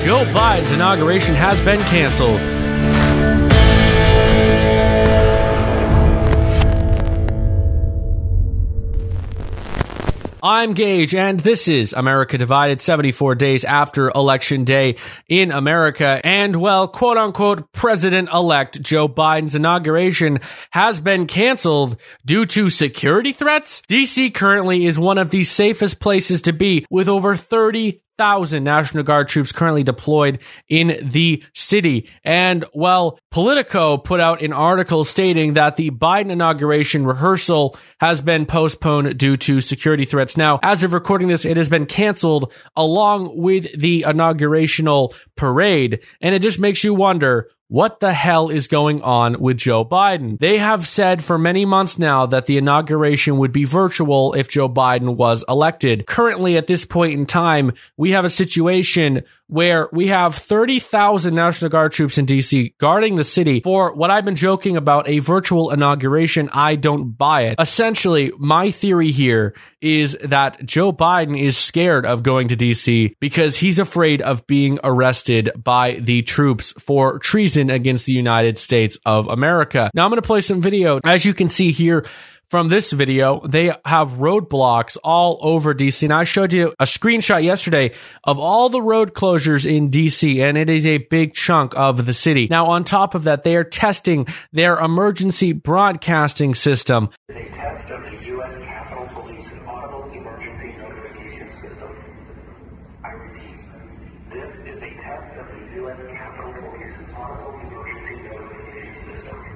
Joe Biden's inauguration has been canceled. I'm Gage, and this is America Divided 74 days after Election Day in America. And, well, quote unquote, President elect Joe Biden's inauguration has been canceled due to security threats. DC currently is one of the safest places to be with over 30 thousand National Guard troops currently deployed in the city. And well, Politico put out an article stating that the Biden inauguration rehearsal has been postponed due to security threats. Now, as of recording this, it has been canceled along with the inaugurational parade. And it just makes you wonder, what the hell is going on with Joe Biden? They have said for many months now that the inauguration would be virtual if Joe Biden was elected. Currently, at this point in time, we have a situation where we have 30,000 National Guard troops in DC guarding the city for what I've been joking about a virtual inauguration. I don't buy it. Essentially, my theory here is that Joe Biden is scared of going to DC because he's afraid of being arrested by the troops for treason against the United States of America. Now I'm going to play some video. As you can see here, from this video, they have roadblocks all over DC. And I showed you a screenshot yesterday of all the road closures in DC, and it is a big chunk of the city. Now, on top of that, they are testing their emergency broadcasting system.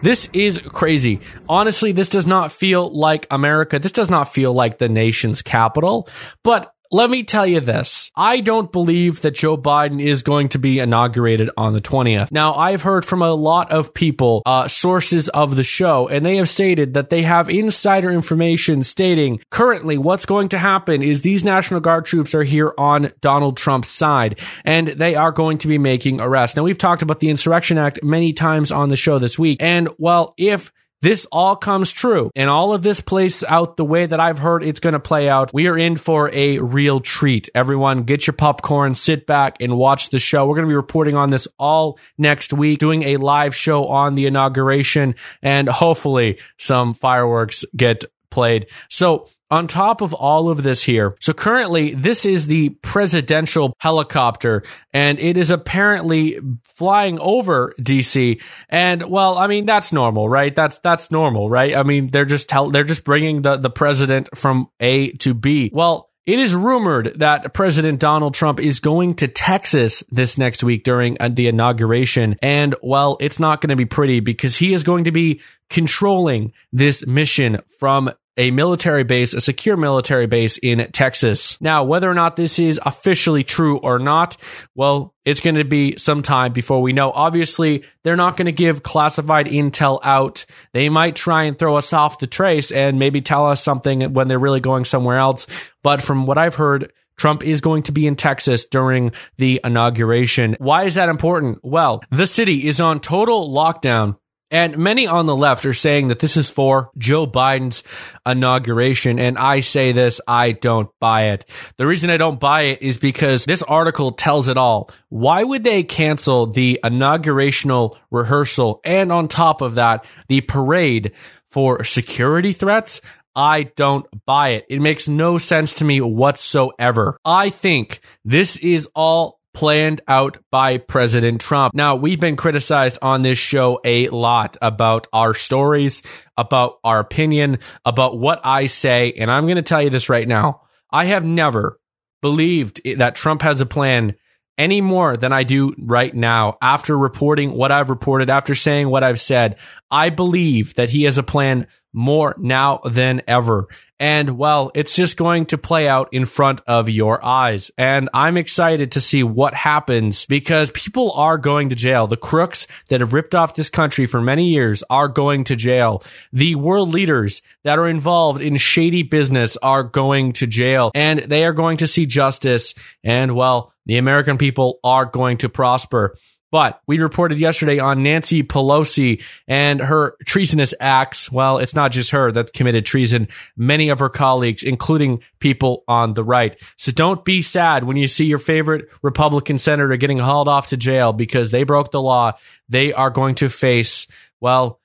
This is crazy. Honestly, this does not feel like America. This does not feel like the nation's capital. But let me tell you this. I don't believe that Joe Biden is going to be inaugurated on the 20th. Now, I've heard from a lot of people, uh, sources of the show, and they have stated that they have insider information stating currently what's going to happen is these National Guard troops are here on Donald Trump's side, and they are going to be making arrests. Now, we've talked about the Insurrection Act many times on the show this week, and well, if this all comes true and all of this plays out the way that I've heard it's going to play out. We are in for a real treat. Everyone get your popcorn, sit back and watch the show. We're going to be reporting on this all next week, doing a live show on the inauguration and hopefully some fireworks get played. So on top of all of this here, so currently this is the presidential helicopter and it is apparently flying over DC. And well, I mean, that's normal, right? That's, that's normal, right? I mean, they're just tell, they're just bringing the, the president from A to B. Well, it is rumored that President Donald Trump is going to Texas this next week during uh, the inauguration. And well, it's not going to be pretty because he is going to be controlling this mission from a military base, a secure military base in Texas. Now, whether or not this is officially true or not, well, it's going to be some time before we know. Obviously, they're not going to give classified intel out. They might try and throw us off the trace and maybe tell us something when they're really going somewhere else. But from what I've heard, Trump is going to be in Texas during the inauguration. Why is that important? Well, the city is on total lockdown and many on the left are saying that this is for Joe Biden's inauguration. And I say this, I don't buy it. The reason I don't buy it is because this article tells it all. Why would they cancel the inaugurational rehearsal and on top of that, the parade for security threats? I don't buy it. It makes no sense to me whatsoever. I think this is all planned out by President Trump. Now, we've been criticized on this show a lot about our stories, about our opinion, about what I say. And I'm going to tell you this right now. I have never believed that Trump has a plan any more than I do right now after reporting what I've reported, after saying what I've said. I believe that he has a plan more now than ever. And well, it's just going to play out in front of your eyes. And I'm excited to see what happens because people are going to jail. The crooks that have ripped off this country for many years are going to jail. The world leaders that are involved in shady business are going to jail and they are going to see justice. And well, the American people are going to prosper. But we reported yesterday on Nancy Pelosi and her treasonous acts. Well, it's not just her that committed treason, many of her colleagues, including people on the right. So don't be sad when you see your favorite Republican senator getting hauled off to jail because they broke the law. They are going to face, well,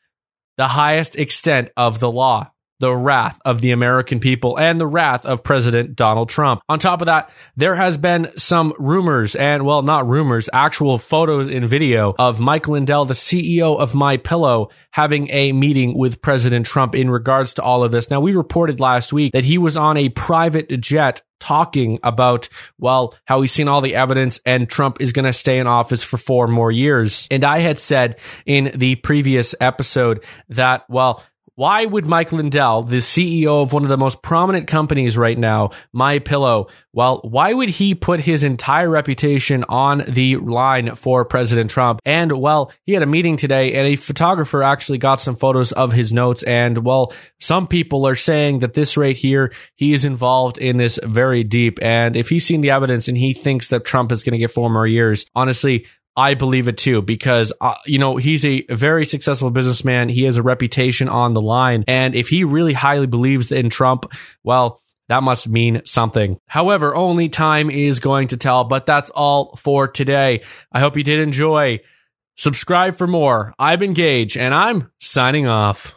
the highest extent of the law the wrath of the American people and the wrath of President Donald Trump. On top of that, there has been some rumors and well, not rumors, actual photos and video of Mike Lindell, the CEO of My Pillow, having a meeting with President Trump in regards to all of this. Now, we reported last week that he was on a private jet talking about, well, how he's seen all the evidence and Trump is going to stay in office for four more years. And I had said in the previous episode that, well, why would Mike Lindell, the CEO of one of the most prominent companies right now, My Pillow, well, why would he put his entire reputation on the line for President Trump? And well, he had a meeting today and a photographer actually got some photos of his notes. And well, some people are saying that this right here, he is involved in this very deep. And if he's seen the evidence and he thinks that Trump is going to get four more years, honestly, I believe it too because uh, you know he's a very successful businessman. He has a reputation on the line, and if he really highly believes in Trump, well, that must mean something. However, only time is going to tell. But that's all for today. I hope you did enjoy. Subscribe for more. I've been Gage, and I'm signing off.